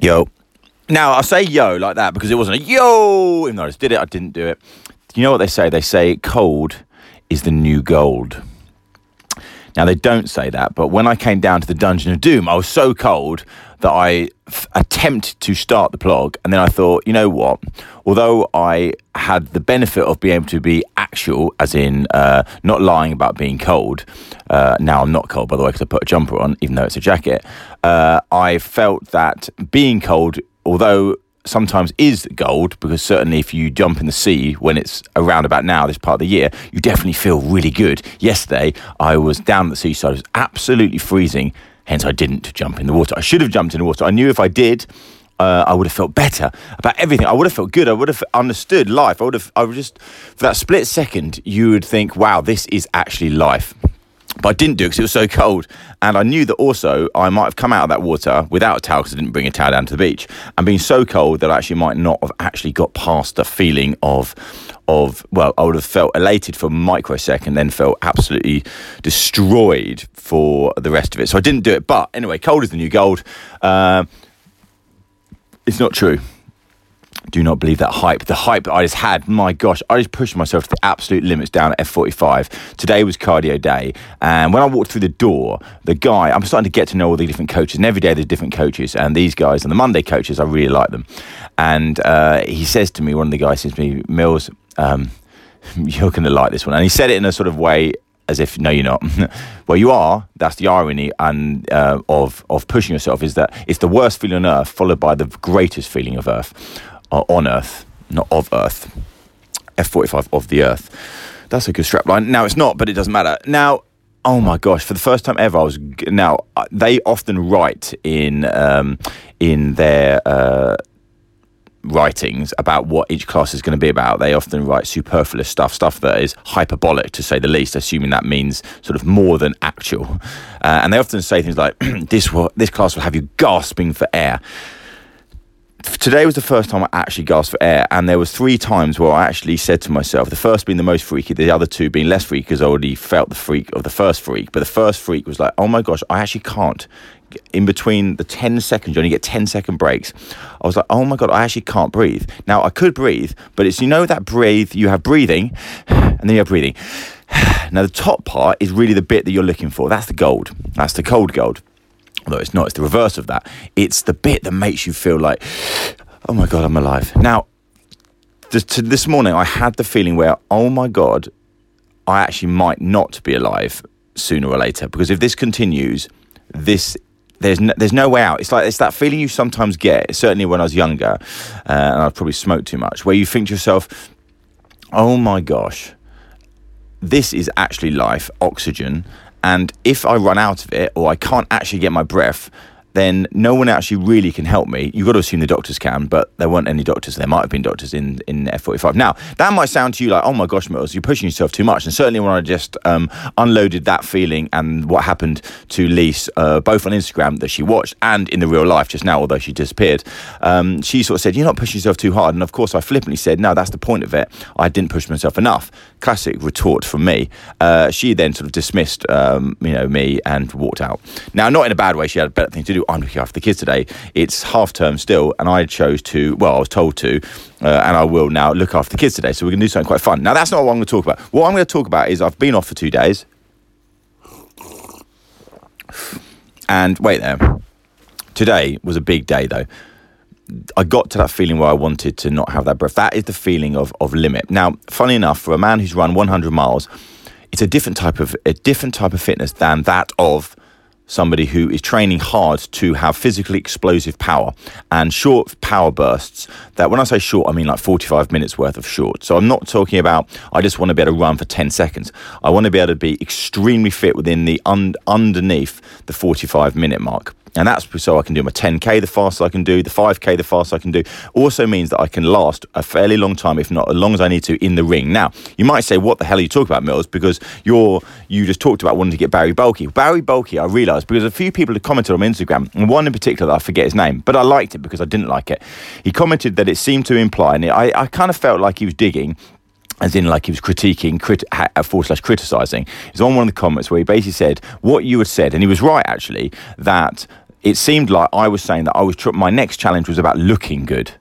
Yo. Now, I say yo like that because it wasn't a yo, even though I just did it, I didn't do it. You know what they say? They say cold is the new gold. Now, they don't say that, but when I came down to the Dungeon of Doom, I was so cold that I f- attempted to start the plug. And then I thought, you know what? Although I had the benefit of being able to be actual, as in uh, not lying about being cold, uh, now I'm not cold, by the way, because I put a jumper on, even though it's a jacket, uh, I felt that being cold, although sometimes is gold because certainly if you jump in the sea when it's around about now this part of the year you definitely feel really good yesterday i was down at the seaside it was absolutely freezing hence i didn't jump in the water i should have jumped in the water i knew if i did uh, I would have felt better about everything. I would have felt good. I would have understood life. I would have. I would just for that split second, you would think, "Wow, this is actually life." But I didn't do it because it was so cold. And I knew that also I might have come out of that water without a towel because I didn't bring a towel down to the beach and being so cold that I actually might not have actually got past the feeling of, of well, I would have felt elated for a microsecond, then felt absolutely destroyed for the rest of it. So I didn't do it. But anyway, cold is the new gold. Uh, it's not true do not believe that hype. The hype that I just had, my gosh, I just pushed myself to the absolute limits down at F45. Today was cardio day. And when I walked through the door, the guy, I'm starting to get to know all the different coaches. And every day there's different coaches. And these guys, and the Monday coaches, I really like them. And uh, he says to me, one of the guys says to me, Mills, um, you're going to like this one. And he said it in a sort of way as if no you're not well you are that's the irony and uh, of of pushing yourself is that it's the worst feeling on earth followed by the greatest feeling of earth are on Earth, not of Earth. F45 of the Earth. That's a good strapline. Now it's not, but it doesn't matter. Now, oh my gosh, for the first time ever, I was now uh, they often write in um, in their. Uh, writings about what each class is going to be about. They often write superfluous stuff, stuff that is hyperbolic to say the least, assuming that means sort of more than actual. Uh, and they often say things like, "This will, this class will have you gasping for air." today was the first time I actually gasped for air, and there was three times where I actually said to myself, the first being the most freaky, the other two being less freaky because I already felt the freak of the first freak. But the first freak was like, oh my gosh, I actually can't. In between the 10 seconds, you only get 10 second breaks. I was like, oh my God, I actually can't breathe. Now, I could breathe, but it's, you know, that breathe, you have breathing, and then you have breathing. Now, the top part is really the bit that you're looking for. That's the gold. That's the cold gold although it's not, it's the reverse of that. It's the bit that makes you feel like, oh my God, I'm alive. Now, this, morning, I had the feeling where, oh my God, I actually might not be alive sooner or later because if this continues, this there's no, there's no way out. It's like it's that feeling you sometimes get. Certainly when I was younger, uh, and I probably smoked too much, where you think to yourself, "Oh my gosh, this is actually life, oxygen, and if I run out of it or I can't actually get my breath, then no one actually really can help me. You've got to assume the doctors can, but there weren't any doctors. There might have been doctors in, in F45. Now, that might sound to you like, oh my gosh, Mills, you're pushing yourself too much. And certainly when I just um, unloaded that feeling and what happened to Lise, uh, both on Instagram that she watched and in the real life just now, although she disappeared, um, she sort of said, you're not pushing yourself too hard. And of course, I flippantly said, no, that's the point of it. I didn't push myself enough. Classic retort from me. Uh, she then sort of dismissed, um, you know, me and walked out. Now, not in a bad way. She had a better thing to do. I'm looking after the kids today. It's half term still, and I chose to, well, I was told to, uh, and I will now look after the kids today. So we're going to do something quite fun. Now, that's not what I'm going to talk about. What I'm going to talk about is I've been off for two days. And wait there. Today was a big day, though. I got to that feeling where I wanted to not have that breath. That is the feeling of, of limit. Now, funny enough, for a man who's run 100 miles, it's a different type of a different type of fitness than that of somebody who is training hard to have physically explosive power and short power bursts that when I say short, I mean like 45 minutes worth of short. So I'm not talking about, I just want to be able to run for 10 seconds. I want to be able to be extremely fit within the un- underneath the 45 minute mark. And that's so I can do my 10K the fastest I can do, the 5K the fastest I can do. Also means that I can last a fairly long time, if not as long as I need to, in the ring. Now, you might say, what the hell are you talking about, Mills? Because you're you just talked about wanting to get Barry Bulky. Barry Bulky, I realised, because a few people had commented on Instagram, and one in particular, I forget his name, but I liked it because I didn't like it. He commented that it seemed to imply, and I, I kind of felt like he was digging as in like he was critiquing, crit, forward slash criticizing. He's on one of the comments where he basically said what you had said, and he was right actually that it seemed like I was saying that I was tr- my next challenge was about looking good.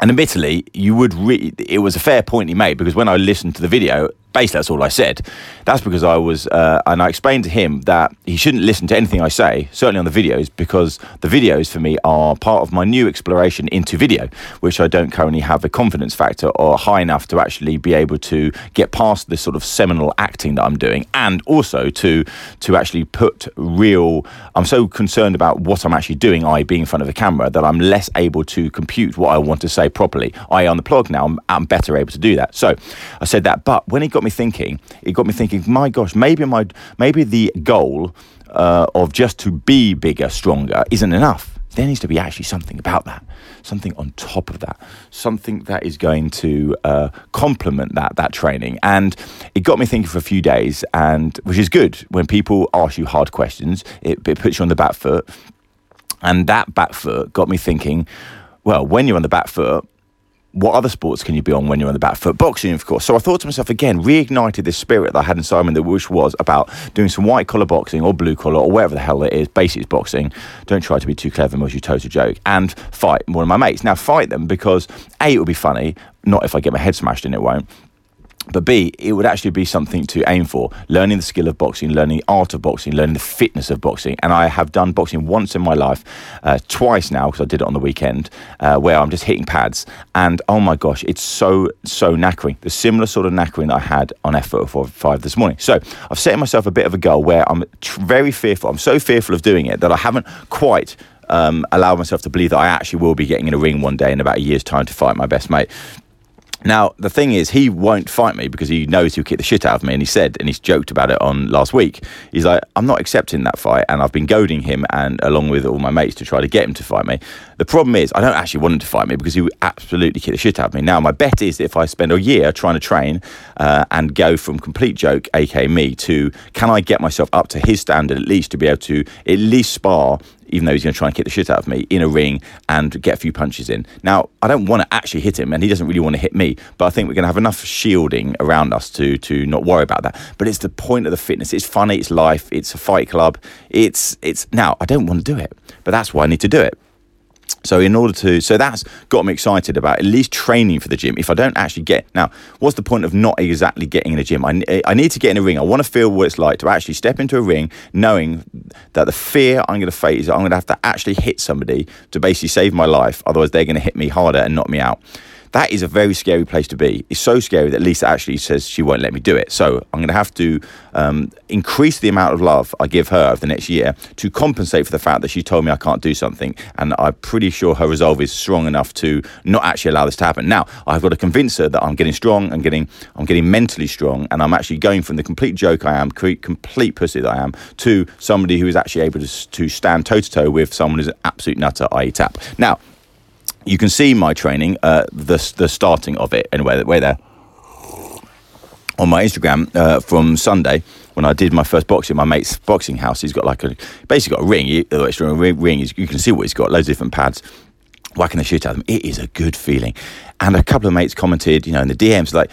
And admittedly, you would re- it was a fair point he made because when I listened to the video, basically that's all I said. That's because I was, uh, and I explained to him that he shouldn't listen to anything I say, certainly on the videos, because the videos for me are part of my new exploration into video, which I don't currently have a confidence factor or high enough to actually be able to get past this sort of seminal acting that I'm doing, and also to to actually put real. I'm so concerned about what I'm actually doing, i.e., being in front of a camera, that I'm less able to compute what I want to say properly. I on the plug now, I'm, I'm better able to do that. So I said that, but when he got got me thinking. It got me thinking. My gosh, maybe my maybe the goal uh, of just to be bigger, stronger isn't enough. There needs to be actually something about that, something on top of that, something that is going to uh, complement that that training. And it got me thinking for a few days, and which is good when people ask you hard questions. It, it puts you on the back foot, and that back foot got me thinking. Well, when you're on the back foot, what other sports can you be on when you're on the back foot? Boxing, of course. So I thought to myself again, reignited this spirit that I had inside me, which was about doing some white collar boxing or blue collar or whatever the hell it is, basics boxing. Don't try to be too clever, most you total joke. And fight one of my mates. Now fight them because a it will be funny. Not if I get my head smashed in, it won't. But B, it would actually be something to aim for. Learning the skill of boxing, learning the art of boxing, learning the fitness of boxing. And I have done boxing once in my life, uh, twice now, because I did it on the weekend, uh, where I'm just hitting pads. And oh my gosh, it's so, so knackering. The similar sort of knackering that I had on F45 this morning. So I've set myself a bit of a goal where I'm tr- very fearful. I'm so fearful of doing it that I haven't quite um, allowed myself to believe that I actually will be getting in a ring one day in about a year's time to fight my best mate. Now, the thing is, he won't fight me because he knows he'll kick the shit out of me. And he said, and he's joked about it on last week. He's like, I'm not accepting that fight. And I've been goading him and along with all my mates to try to get him to fight me. The problem is, I don't actually want him to fight me because he would absolutely kick the shit out of me. Now, my bet is that if I spend a year trying to train uh, and go from complete joke, aka me, to can I get myself up to his standard at least to be able to at least spar even though he's going to try and kick the shit out of me in a ring and get a few punches in. Now, I don't want to actually hit him, and he doesn't really want to hit me, but I think we're going to have enough shielding around us to to not worry about that. But it's the point of the fitness. It's funny. It's life. It's a fight club. It's it's now. I don't want to do it, but that's why I need to do it. So in order to, so that's got me excited about at least training for the gym. If I don't actually get now, what's the point of not exactly getting in a gym? I, I need to get in a ring. I want to feel what it's like to actually step into a ring, knowing that the fear I'm going to face is I'm going to have to actually hit somebody to basically save my life. Otherwise, they're going to hit me harder and knock me out. That is a very scary place to be. It's so scary that Lisa actually says she won't let me do it. So I'm going to have to um, increase the amount of love I give her over the next year to compensate for the fact that she told me I can't do something. And I'm pretty sure her resolve is strong enough to not actually allow this to happen. Now I've got to convince her that I'm getting strong. I'm getting I'm getting mentally strong, and I'm actually going from the complete joke I am, complete pussy that I am, to somebody who is actually able to, to stand toe to toe with someone who's an absolute nutter, i.e. tap. Now you can see my training, uh, the the starting of it anyway. Way there on my Instagram uh, from Sunday when I did my first boxing. My mate's boxing house. He's got like a basically got a ring. Uh, a ring. ring you can see what he's got. Loads of different pads. Whacking the shit out of them. It is a good feeling. And a couple of mates commented, you know, in the DMs like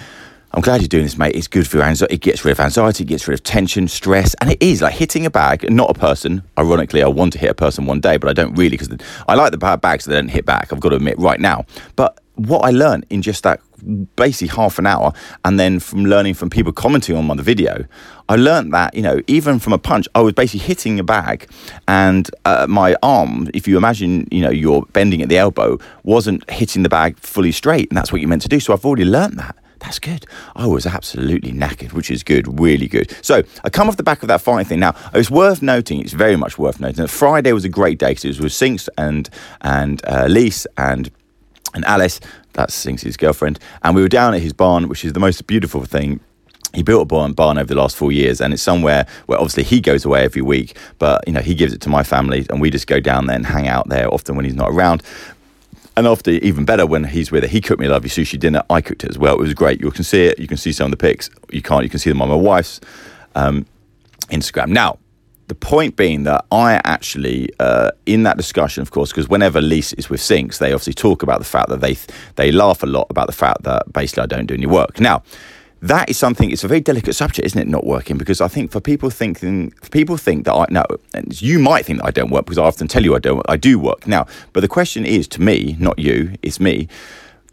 I'm glad you're doing this, mate. It's good for your anxiety. It gets rid of anxiety, it gets rid of tension, stress, and it is like hitting a bag, not a person. Ironically, I want to hit a person one day, but I don't really because I like the bags that don't hit back. I've got to admit right now. But what I learned in just that basically half an hour, and then from learning from people commenting on my video, I learned that you know even from a punch, I was basically hitting a bag, and uh, my arm, if you imagine, you know, you're bending at the elbow, wasn't hitting the bag fully straight, and that's what you're meant to do. So I've already learned that. That's good. I was absolutely knackered, which is good, really good. So I come off the back of that fighting thing. Now it's worth noting. It's very much worth noting that Friday was a great day because it was with Sinks and and uh, Lise and and Alice. That's Sinks' girlfriend, and we were down at his barn, which is the most beautiful thing he built a barn, barn over the last four years, and it's somewhere where obviously he goes away every week, but you know he gives it to my family, and we just go down there and hang out there often when he's not around. And after, even better, when he's with it, he cooked me a lovely sushi dinner. I cooked it as well. It was great. You can see it. You can see some of the pics. You can't. You can see them on my wife's um, Instagram. Now, the point being that I actually, uh, in that discussion, of course, because whenever Lisa is with Sinks, they obviously talk about the fact that they they laugh a lot about the fact that basically I don't do any work. Now, that is something. It's a very delicate subject, isn't it? Not working because I think for people thinking, people think that I no, and you might think that I don't work because I often tell you I don't. I do work now, but the question is to me, not you, it's me.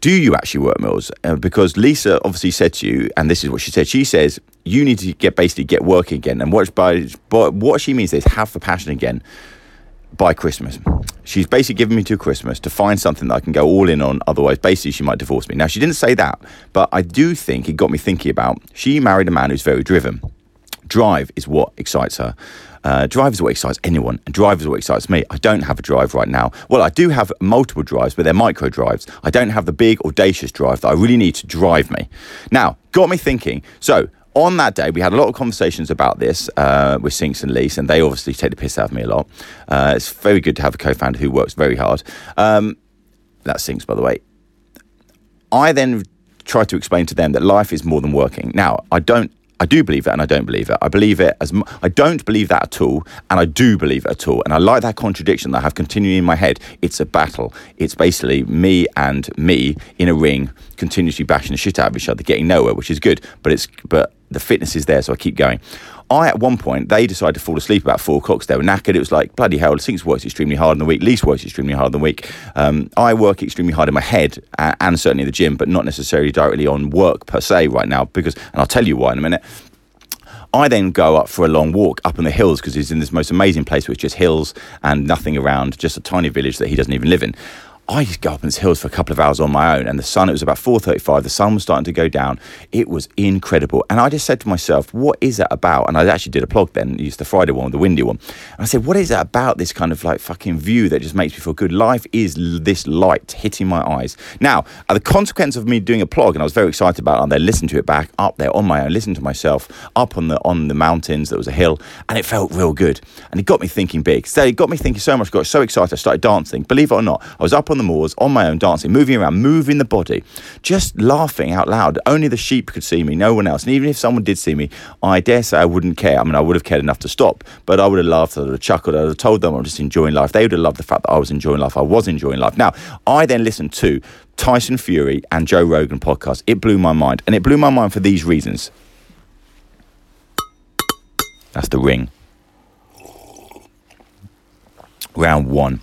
Do you actually work, Mills? Uh, because Lisa obviously said to you, and this is what she said. She says you need to get basically get working again, and what by, what she means is have the passion again by Christmas. She's basically given me to Christmas to find something that I can go all in on. Otherwise, basically, she might divorce me. Now, she didn't say that, but I do think it got me thinking about she married a man who's very driven. Drive is what excites her. Uh, drive is what excites anyone, and drive is what excites me. I don't have a drive right now. Well, I do have multiple drives, but they're micro drives. I don't have the big, audacious drive that I really need to drive me. Now, got me thinking. So, on that day, we had a lot of conversations about this uh, with Sinks and Lease, and they obviously take the piss out of me a lot. Uh, it's very good to have a co founder who works very hard. Um, that's Sinks, by the way. I then try to explain to them that life is more than working. Now, I don't I do believe it and I don't believe it. I believe it as I don't believe that at all and I do believe it at all. And I like that contradiction that I have continuing in my head. It's a battle. It's basically me and me in a ring continuously bashing the shit out of each other, getting nowhere, which is good. But it's but the fitness is there, so I keep going. I, at one point, they decided to fall asleep about four o'clock. they were knackered. It was like, bloody hell, Sinks works extremely hard in the week. Lease works extremely hard in the week. Um, I work extremely hard in my head and, and certainly in the gym, but not necessarily directly on work per se right now because, and I'll tell you why in a minute. I then go up for a long walk up in the hills because he's in this most amazing place which is hills and nothing around, just a tiny village that he doesn't even live in. I used to go up in the hills for a couple of hours on my own, and the sun, it was about 4.35, the sun was starting to go down. It was incredible. And I just said to myself, what is that about? And I actually did a blog then, used the Friday one, the windy one. And I said, what is that about this kind of like fucking view that just makes me feel good? Life is this light hitting my eyes. Now, uh, the consequence of me doing a blog, and I was very excited about it, and then listened to it back up there on my own, listened to myself up on the on the mountains, there was a hill, and it felt real good. And it got me thinking big. So it got me thinking so much, got so excited, I started dancing. Believe it or not, I was up on the moors on my own, dancing, moving around, moving the body, just laughing out loud. Only the sheep could see me, no one else. And even if someone did see me, I dare say I wouldn't care. I mean, I would have cared enough to stop, but I would have laughed, I would have chuckled, I would have told them I'm just enjoying life. They would have loved the fact that I was enjoying life. I was enjoying life. Now, I then listened to Tyson Fury and Joe Rogan podcast. It blew my mind. And it blew my mind for these reasons. That's the ring. Round one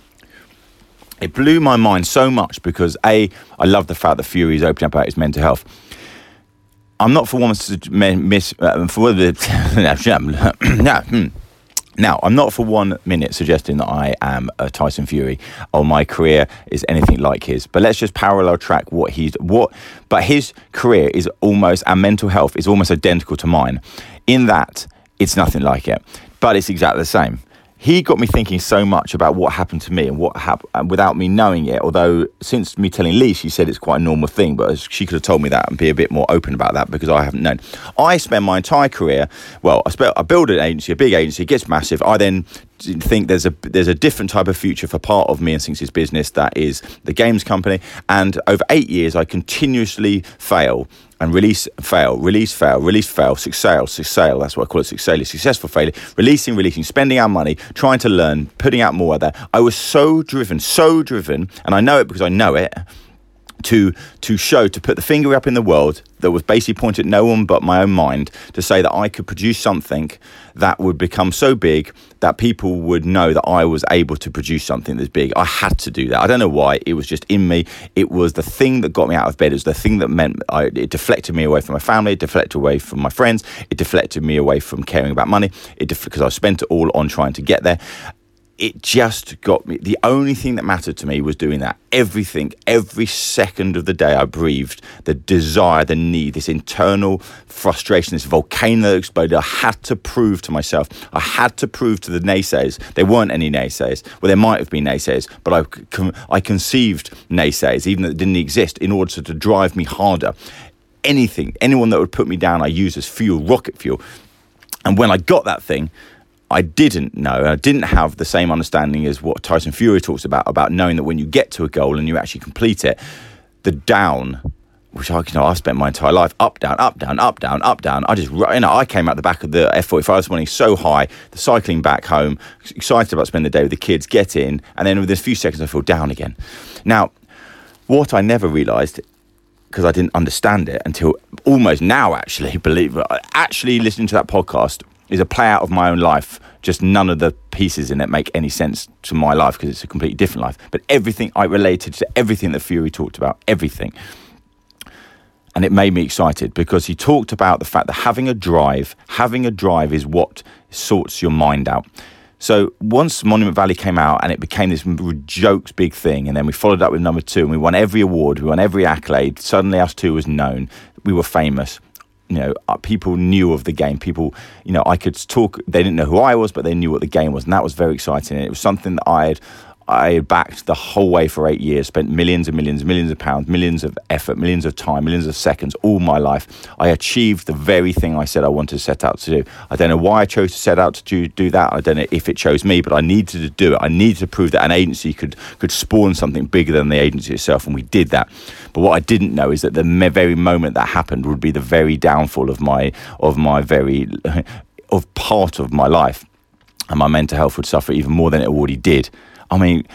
it blew my mind so much because a I love the fact that Fury is opening up about his mental health. I'm not for one miss uh, for the hmm. now. I'm not for one minute suggesting that I am a Tyson Fury or my career is anything like his. But let's just parallel track what he's what. But his career is almost and mental health is almost identical to mine, in that it's nothing like it, but it's exactly the same he got me thinking so much about what happened to me and what happened uh, without me knowing it. Although since me telling Lee, she said it's quite a normal thing, but she could have told me that and be a bit more open about that because I haven't known. I spend my entire career. Well, I spent I build an agency, a big agency, it gets massive. I then think there's a there's a different type of future for part of me and Sinks' business that is the games company. And over eight years, I continuously fail and release, fail, release, fail, release, fail, success, success. That's what I call it, success, successful failure. Releasing, releasing, spending our money, trying to learn, putting out more that. I was so driven, so driven, and I know it because I know it to to show to put the finger up in the world that was basically pointed at no one but my own mind to say that I could produce something that would become so big that people would know that I was able to produce something that's big. I had to do that. I don't know why. It was just in me. It was the thing that got me out of bed. It was the thing that meant I, it deflected me away from my family. It deflected away from my friends. It deflected me away from caring about money. It def- because I spent it all on trying to get there it just got me. The only thing that mattered to me was doing that. Everything, every second of the day I breathed, the desire, the need, this internal frustration, this volcano that exploded. I had to prove to myself, I had to prove to the naysayers. There weren't any naysayers. Well, there might have been naysayers, but I, I conceived naysayers, even that didn't exist, in order to, to drive me harder. Anything, anyone that would put me down, I used as fuel, rocket fuel. And when I got that thing, I didn't know. I didn't have the same understanding as what Tyson Fury talks about, about knowing that when you get to a goal and you actually complete it, the down, which I, you know, I've spent my entire life up, down, up, down, up, down, up, down. I just, you know, I came out the back of the F45 this morning so high, the cycling back home, excited about spending the day with the kids, get in, and then within a few seconds I feel down again. Now, what I never realised because I didn't understand it until almost now. Actually, believe actually listening to that podcast is a play out of my own life. Just none of the pieces in it make any sense to my life because it's a completely different life. But everything I related to everything that Fury talked about, everything. And it made me excited because he talked about the fact that having a drive, having a drive is what sorts your mind out. So once Monument Valley came out and it became this jokes big thing, and then we followed up with number two, and we won every award, we won every accolade. Suddenly, ustwo was known. We were famous. You know, uh, people knew of the game. People, you know, I could talk. They didn't know who I was, but they knew what the game was, and that was very exciting. And it was something that I had I backed the whole way for eight years, spent millions and millions, millions of pounds, millions of effort, millions of time, millions of seconds, all my life. I achieved the very thing I said I wanted to set out to do. I don't know why I chose to set out to do, do that. I don't know if it chose me, but I needed to do it. I needed to prove that an agency could could spawn something bigger than the agency itself, and we did that. But what I didn't know is that the very moment that happened would be the very downfall of my of my very of part of my life, and my mental health would suffer even more than it already did. I mean,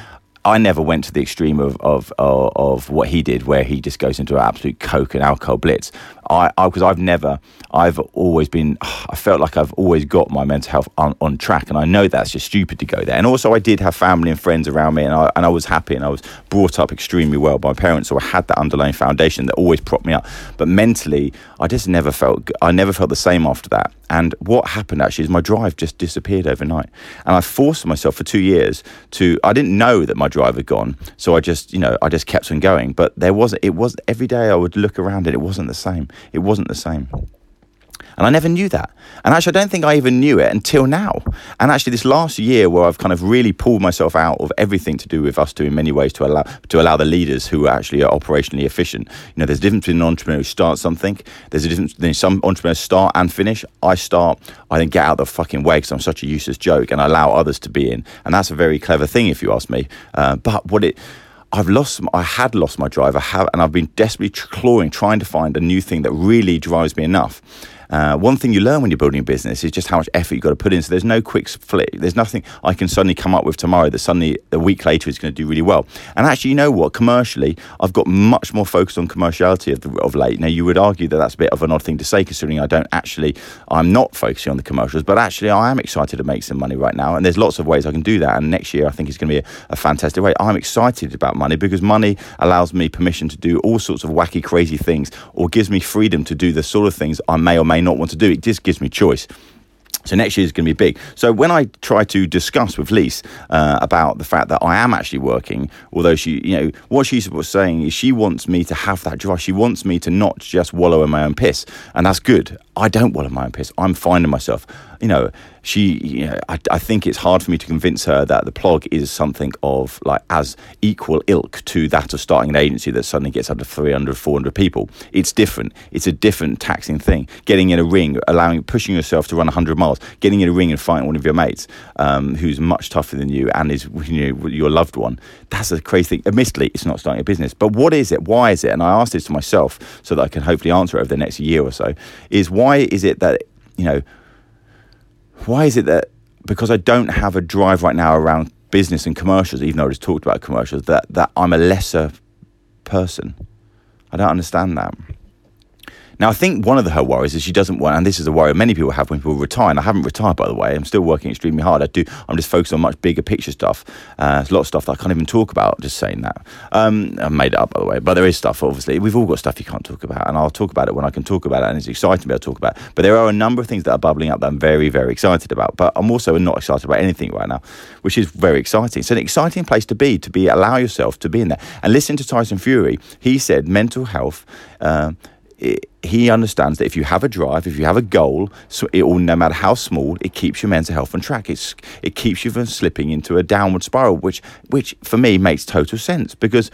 I never went to the extreme of, of of, of what he did, where he just goes into an absolute coke and alcohol blitz. I because I've never, I've always been, I felt like I've always got my mental health on, on track, and I know that's just stupid to go there. And also, I did have family and friends around me, and I and I was happy, and I was brought up extremely well by my parents, so I had that underlying foundation that always propped me up. But mentally, I just never felt, I never felt the same after that. And what happened actually is my drive just disappeared overnight. And I forced myself for two years to, I didn't know that my drive had gone. So I just, you know, I just kept on going. But there was, it was, every day I would look around and it wasn't the same. It wasn't the same. And I never knew that. And actually, I don't think I even knew it until now. And actually, this last year, where I've kind of really pulled myself out of everything to do with ustwo in many ways to allow to allow the leaders who actually are operationally efficient. You know, there's a difference between an entrepreneur who starts something. There's a difference between some entrepreneurs start and finish. I start, I then get out of the fucking way because I'm such a useless joke, and I allow others to be in. And that's a very clever thing, if you ask me. Uh, but what it I've lost, I had lost my drive. I have, and I've been desperately clawing, trying to find a new thing that really drives me enough. Uh, one thing you learn when you're building a business is just how much effort you've got to put in. So there's no quick flip. There's nothing I can suddenly come up with tomorrow that suddenly a week later is going to do really well. And actually, you know what? Commercially, I've got much more focused on commerciality of, the, of late. Now, you would argue that that's a bit of an odd thing to say, considering I don't actually, I'm not focusing on the commercials, but actually, I am excited to make some money right now. And there's lots of ways I can do that. And next year, I think it's going to be a, a fantastic way. I'm excited about money because money allows me permission to do all sorts of wacky, crazy things, or gives me freedom to do the sort of things I may or may not want to do. It just gives me choice. So next year is going to be big. So when I try to discuss with Lise uh, about the fact that I am actually working, although she, you know, what she was saying is she wants me to have that drive. She wants me to not just wallow in my own piss, and that's good. I don't wallow in my own piss. I'm finding myself. You know, she, you know, I, I think it's hard for me to convince her that the plug is something of like as equal ilk to that of starting an agency that suddenly gets up to 300, 400 people. It's different. It's a different taxing thing. Getting in a ring, allowing, pushing yourself to run 100 miles, getting in a ring and fighting one of your mates um, who's much tougher than you and is you know, your loved one. That's a crazy thing. Admittedly, it's not starting a business, but what is it? Why is it? And I asked this to myself so that I can hopefully answer it over the next year or so. Is why is it that you know why is it that because I don't have a drive right now around business and commercials, even though I just talked about commercials, that, that I'm a lesser person? I don't understand that. Now, I think one of her worries is she doesn't want, and this is a worry many people have when people retire. And I haven't retired, by the way. I'm still working extremely hard. I do. I'm just focused on much bigger picture stuff. Uh, there's a lot of stuff that I can't even talk about. Just saying that. Um, I made it up, by the way. But there is stuff. Obviously, we've all got stuff you can't talk about, and I'll talk about it when I can talk about it, and it's exciting to be able to talk about. It. But there are a number of things that are bubbling up that I'm very, very excited about. But I'm also not excited about anything right now, which is very exciting. It's an exciting place to be. To be allow yourself to be in there and listen to Tyson Fury. He said mental health. Uh, it, he understands that if you have a drive, if you have a goal, so it will, no matter how small, it keeps your mental health on track. It's, it keeps you from slipping into a downward spiral, which, which for me makes total sense because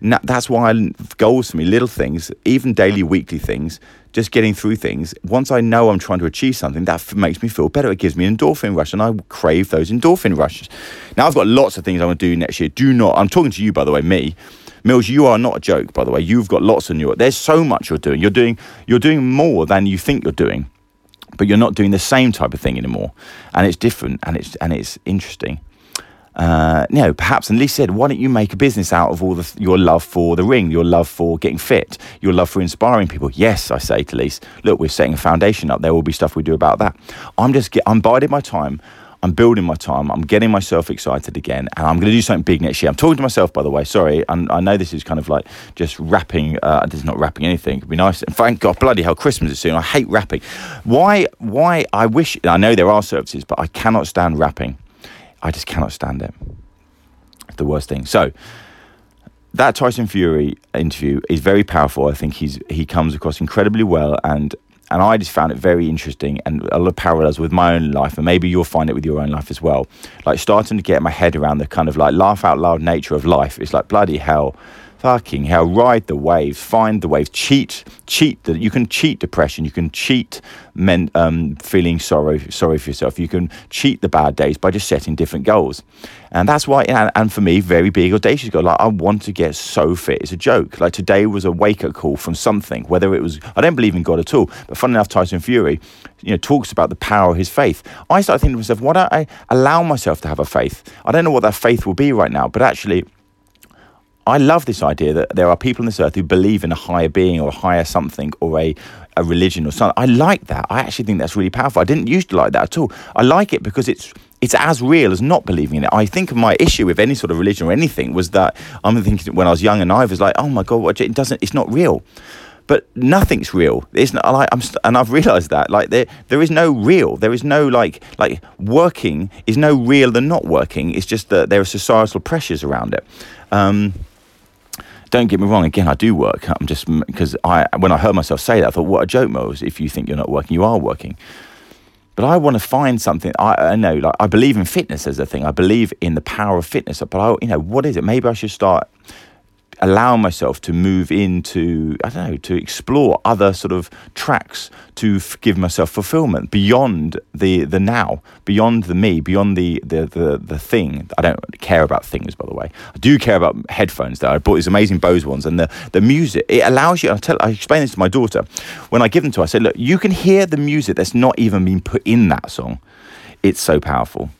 that's why goals for me, little things, even daily, weekly things, just getting through things. Once I know I'm trying to achieve something, that makes me feel better. It gives me an endorphin rush, and I crave those endorphin rushes. Now I've got lots of things I want to do next year. Do not. I'm talking to you, by the way, me. Mills, you are not a joke, by the way. You've got lots on your. There's so much you're doing. You're doing. You're doing more than you think you're doing, but you're not doing the same type of thing anymore, and it's different and it's and it's interesting. uh, you know, perhaps, and Lee said, why don't you make a business out of all the, your love for the ring, your love for getting fit, your love for inspiring people? Yes, I say to Lise, look, we're setting a foundation up. There will be stuff we do about that. I'm just, get, I'm biding my time. I'm building my time. I'm getting myself excited again, and I'm going to do something big next year. I'm talking to myself, by the way. Sorry, I'm, i know this is kind of like just rapping. Uh, is not rapping anything. It'd be nice. And thank God, bloody hell, Christmas is soon. I hate rapping. Why? Why? I wish. I know there are services, but I cannot stand rapping. I just cannot stand it. It's the worst thing. So that Tyson Fury interview is very powerful. I think he's he comes across incredibly well, and and I just found it very interesting and a lot of parallels with my own life, and maybe you'll find it with your own life as well. Like starting to get my head around the kind of like laugh out loud nature of life. It's like bloody hell fucking hell, ride the waves, find the waves, cheat, cheat. The, you can cheat depression, you can cheat men, um, feeling sorrow, sorry for yourself. You can cheat the bad days by just setting different goals, and that's why. And, and for me, very big audacious goal. Like I want to get so fit. It's a joke. Like today was a wake up call from something. Whether it was, I don't believe in God at all. But fun enough, Tyson Fury, you know, talks about the power of his faith. I started thinking to myself, why don't I allow myself to have a faith? I don't know what that faith will be right now, but actually I love this idea that there are people on this earth who believe in a higher being or a higher something or a, a religion or something. I like that. I actually think that's really powerful. I didn't used to like that at all. I like it because it's it's as real as not believing in it. I think my issue with any sort of religion or anything was that I'm thinking when I was young and I was like, oh my god, it doesn't. It's not real. But nothing's real. It's not like I'm, st- and I've realised that like there, there is no real. There is no like, like working is no real than not working. It's just that there are societal pressures around it. Um, don't get me wrong. Again, I do work. I'm just because I when I heard myself say that, I thought, what a joke, Mose. If you think you're not working, you are working. But I want to find something. I, I know, like I believe in fitness as a thing. I believe in the power of fitness. But I, you know, what is it? Maybe I should start allow myself to move into I don't know to explore other sort of tracks to f- give myself fulfillment beyond the the now beyond the me beyond the, the the the thing. I don't care about things by the way. I do care about headphones though. I bought these amazing Bose ones and the the music it allows you I tell I explain this to my daughter. When I give them to her I say look you can hear the music that's not even been put in that song. It's so powerful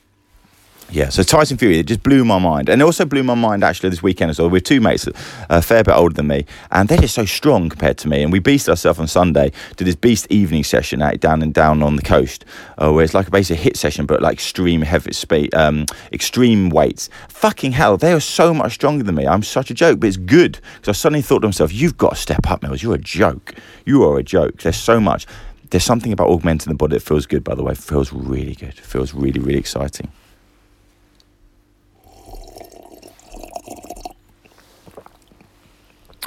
yeah, so Tyson Fury, it just blew my mind. And it also blew my mind actually this weekend as well. We're two mates, a fair bit older than me, and they're just so strong compared to me. And we beasted ourselves on Sunday did this beast evening session out down and down on the coast, uh, where it's like a basic HIIT session, but like extreme heavy speed, um, extreme weights. Fucking hell, they are so much stronger than me. I'm such a joke, but it's good because I suddenly thought to myself, you've got to step up, Mills. You're a joke. You are a joke. There's so much. There's something about augmenting the body that feels good, by the way. Feels really good. Feels really, really exciting.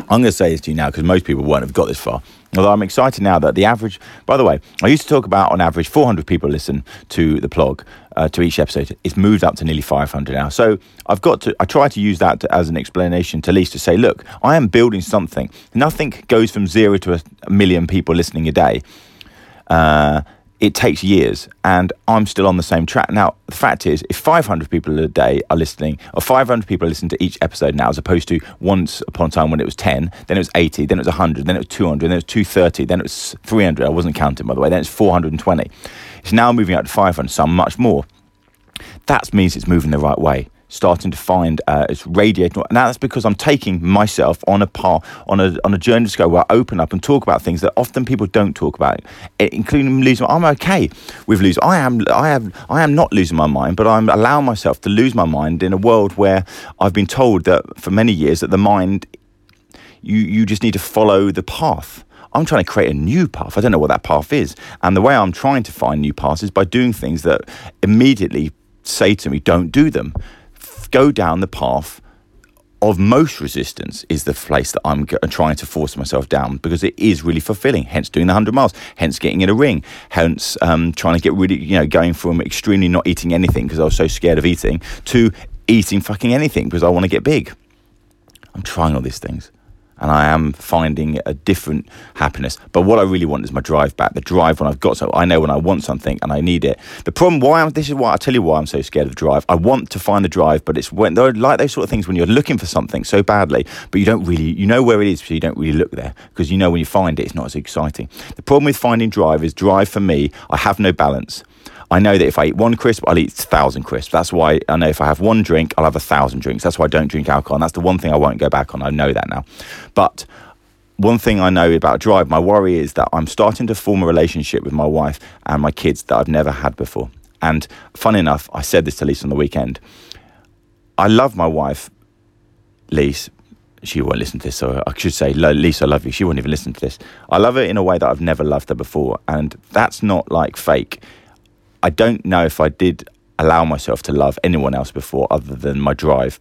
I'm going to say this to you now because most people won't have got this far. Although I'm excited now that the average, by the way, I used to talk about on average 400 people listen to the plug, uh, to each episode. It's moved up to nearly 500 now. So I've got to, I try to use that to, as an explanation to Lise to say, look, I am building something. Nothing goes from zero to a million people listening a day. Uh, it takes years and I'm still on the same track. Now, the fact is, if 500 people a day are listening, or 500 people listen to each episode now, as opposed to once upon a time when it was 10, then it was 80, then it was 100, then it was 200, then it was 230, then it was 300. I wasn't counting, by the way, then it's 420. It's now moving up to 500, some much more. That means it's moving the right way starting to find uh, it's radiating. And that's because I'm taking myself on a path, on a on a journey to go where I open up and talk about things that often people don't talk about, including losing. I'm okay with losing. I am I am I am not losing my mind, but I'm allowing myself to lose my mind in a world where I've been told that for many years that the mind you you just need to follow the path. I'm trying to create a new path. I don't know what that path is. And the way I'm trying to find new paths is by doing things that immediately say to me, don't do them go down the path of most resistance is the place that I'm trying to force myself down because it is really fulfilling. Hence doing the hundred miles. Hence getting in a ring. Hence um, trying to get really, you know, going from extremely not eating anything because I was so scared of eating to eating fucking anything because I want to get big. I'm trying all these things and I am finding a different happiness. But what I really want is my drive back. The drive when I've got so I know when I want something and I need it. The problem why I'm, this is why I tell you why I'm so scared of drive. I want to find the drive, but it's when they're like those sort of things when you're looking for something so badly, but you don't really you know where it is, but you don't really look there because you know when you find it, it's not as exciting. The problem with finding drive is drive for me. I have no balance. I know that if I eat one crisp, I'll eat a thousand crisps. That's why I know if I have one drink, I'll have a thousand drinks. That's why I don't drink alcohol. And that's the one thing I won't go back on. I know that now. But one thing I know about drive, my worry is that I'm starting to form a relationship with my wife and my kids that I've never had before. And fun enough, I said this to Lisa on the weekend. I love my wife, Lisa. She won't listen to this, so I should say, Lisa, I love you. She won't even listen to this. I love her in a way that I've never loved her before. And that's not like fake. I don't know if I did allow myself to love anyone else before other than my drive.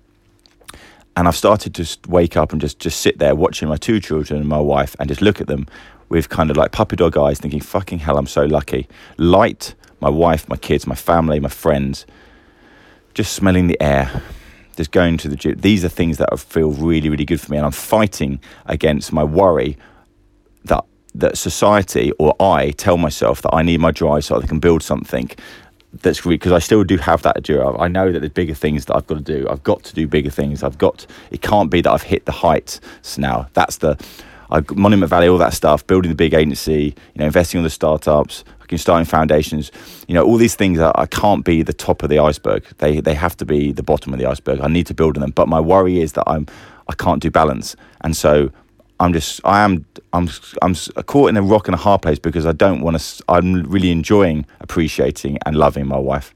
And I've started to wake up and just, just sit there watching my two children and my wife and just look at them with kind of like puppy dog eyes, thinking, fucking hell, I'm so lucky. Light, my wife, my kids, my family, my friends, just smelling the air, just going to the gym. These are things that feel really, really good for me. And I'm fighting against my worry that society or I tell myself that I need my drive so I can build something that's because I still do have that adura. I know that there's bigger things that I've got to do. I've got to do bigger things. I've got. It can't be that I've hit the heights now. That's the. I, Monument Valley, all that stuff, building the big agency, you know, investing on the startups, starting foundations, you know, all these things. I, I can't be the top of the iceberg. They they have to be the bottom of the iceberg. I need to build on them. But my worry is that I'm I can't do balance, and so I'm just I am I'm I'm caught in a rock and a hard place because I don't want to. I'm really enjoying appreciating and loving my wife.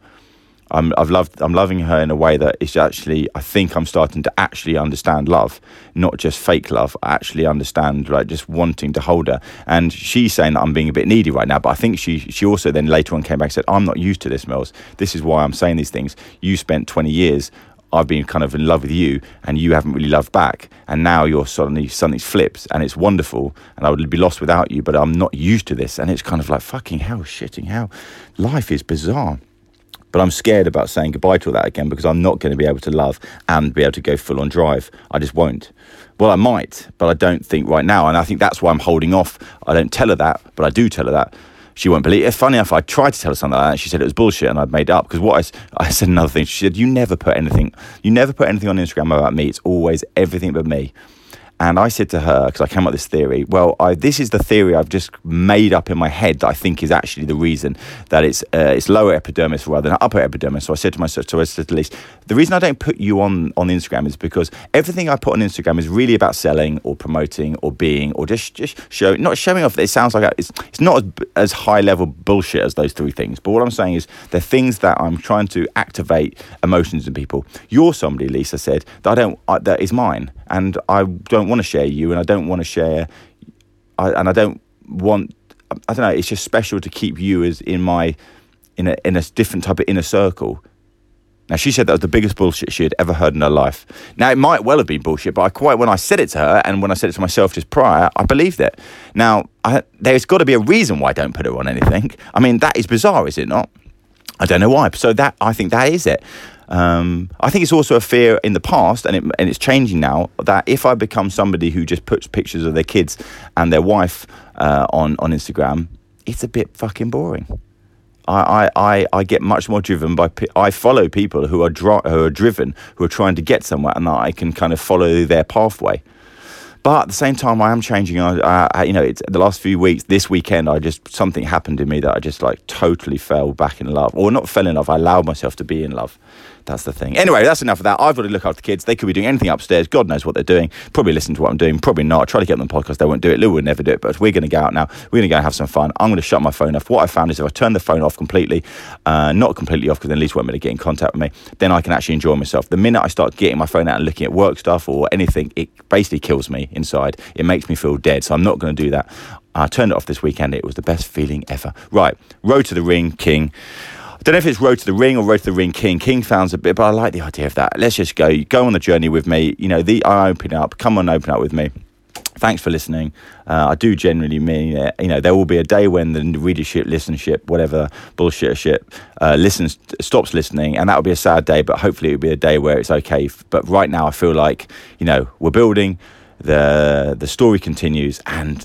I'm I've loved I'm loving her in a way that is actually I think I'm starting to actually understand love, not just fake love. I actually understand like just wanting to hold her. And she's saying that I'm being a bit needy right now, but I think she she also then later on came back and said I'm not used to this, Mills. This is why I'm saying these things. You spent 20 years I've been kind of in love with you and you haven't really loved back. And now you're suddenly, something flips and it's wonderful and I would be lost without you, but I'm not used to this. And it's kind of like, fucking hell, shitting hell. Life is bizarre. But I'm scared about saying goodbye to all that again because I'm not going to be able to love and be able to go full on drive. I just won't. Well, I might, but I don't think right now. And I think that's why I'm holding off. I don't tell her that, but I do tell her that she won't believe it. Funny enough, I tried to tell her something like that. She said it was bullshit, and I'd made it up because what I, I said another thing. She said, "You never put anything. You never put anything on Instagram about me. It's always everything but me." And I said to her, because I came up with this theory, well, I, this is the theory I've just made up in my head that I think is actually the reason that it's uh, it's lower epidermis rather than upper epidermis. So I said to myself, so I said to the reason I don't put you on, on Instagram is because everything I put on Instagram is really about selling or promoting or being or just, just show, not showing off. It sounds like it's, it's not as, as high level bullshit as those three things. But what I'm saying is they're things that I'm trying to activate emotions in people. You're somebody, Lisa said, that I don't, that is mine and I don't want to share you, and I don't want to share, I, and I don't want. I don't know. It's just special to keep you as in my in a in a different type of inner circle. Now she said that was the biggest bullshit she had ever heard in her life. Now it might well have been bullshit, but I quite when I said it to her and when I said it to myself just prior, I believed it. Now I, there's got to be a reason why I don't put her on anything. I mean that is bizarre, is it not? I don't know why. So that I think that is it. Um, I think it's also a fear in the past, and, it, and it's changing now, that if I become somebody who just puts pictures of their kids and their wife uh, on, on Instagram, it's a bit fucking boring. I, I, I get much more driven by I follow people who are dri- who are driven who are trying to get somewhere and I can kind of follow their pathway. But at the same time, I am changing. I, I, you know, it's the last few weeks. This weekend, I just something happened to me that I just like totally fell back in love, or not fell in love. I allowed myself to be in love. That's the thing. Anyway, that's enough of that. I've got to look after the kids. They could be doing anything upstairs. God knows what they're doing. Probably listen to what I'm doing. Probably not. I try to get them the podcast. They won't do it. Lou would never do it. But we're going to go out now. We're going to go and have some fun. I'm going to shut my phone off. What I found is if I turn the phone off completely, uh, not completely off because then at least won't be able to get in contact with me, then I can actually enjoy myself. The minute I start getting my phone out and looking at work stuff or anything, it basically kills me inside. It makes me feel dead. So I'm not going to do that. I turned it off this weekend. It was the best feeling ever. Right, road to the ring, King. I don't know if it's Road to the Ring or Road to the Ring King. King sounds a bit, but I like the idea of that. Let's just go. Go on the journey with me. You know, the I open up. Come on, open up with me. Thanks for listening. Uh, I do genuinely mean it. You know, there will be a day when the readership, listenership, whatever bullshit shit, uh, listens, stops listening, and that will be a sad day. But hopefully, it'll be a day where it's okay. But right now, I feel like you know we're building. The The story continues, and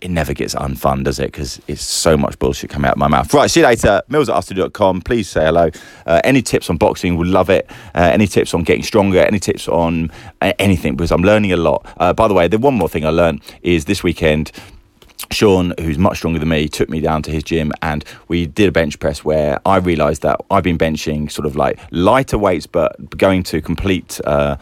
it never gets unfun, does it? Because it's so much bullshit coming out of my mouth. Right, see you later. Mills at after.com. Please say hello. Uh, any tips on boxing, would love it. Uh, any tips on getting stronger, any tips on uh, anything, because I'm learning a lot. Uh, by the way, the one more thing I learned is this weekend. Sean, who's much stronger than me, took me down to his gym and we did a bench press where I realised that I've been benching sort of like lighter weights, but going to complete. Uh,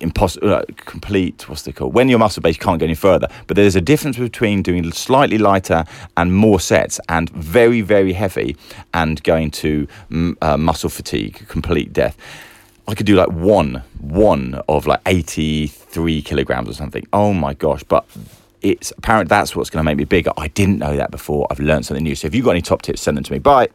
impossible uh, complete what's it called when your muscle base can't go any further but there's a difference between doing slightly lighter and more sets and very very heavy and going to mm, uh, muscle fatigue complete death I could do like one, one of like 83 kilograms or something. Oh my gosh. But it's apparent that's what's going to make me bigger. I didn't know that before. I've learned something new. So if you've got any top tips, send them to me. Bye.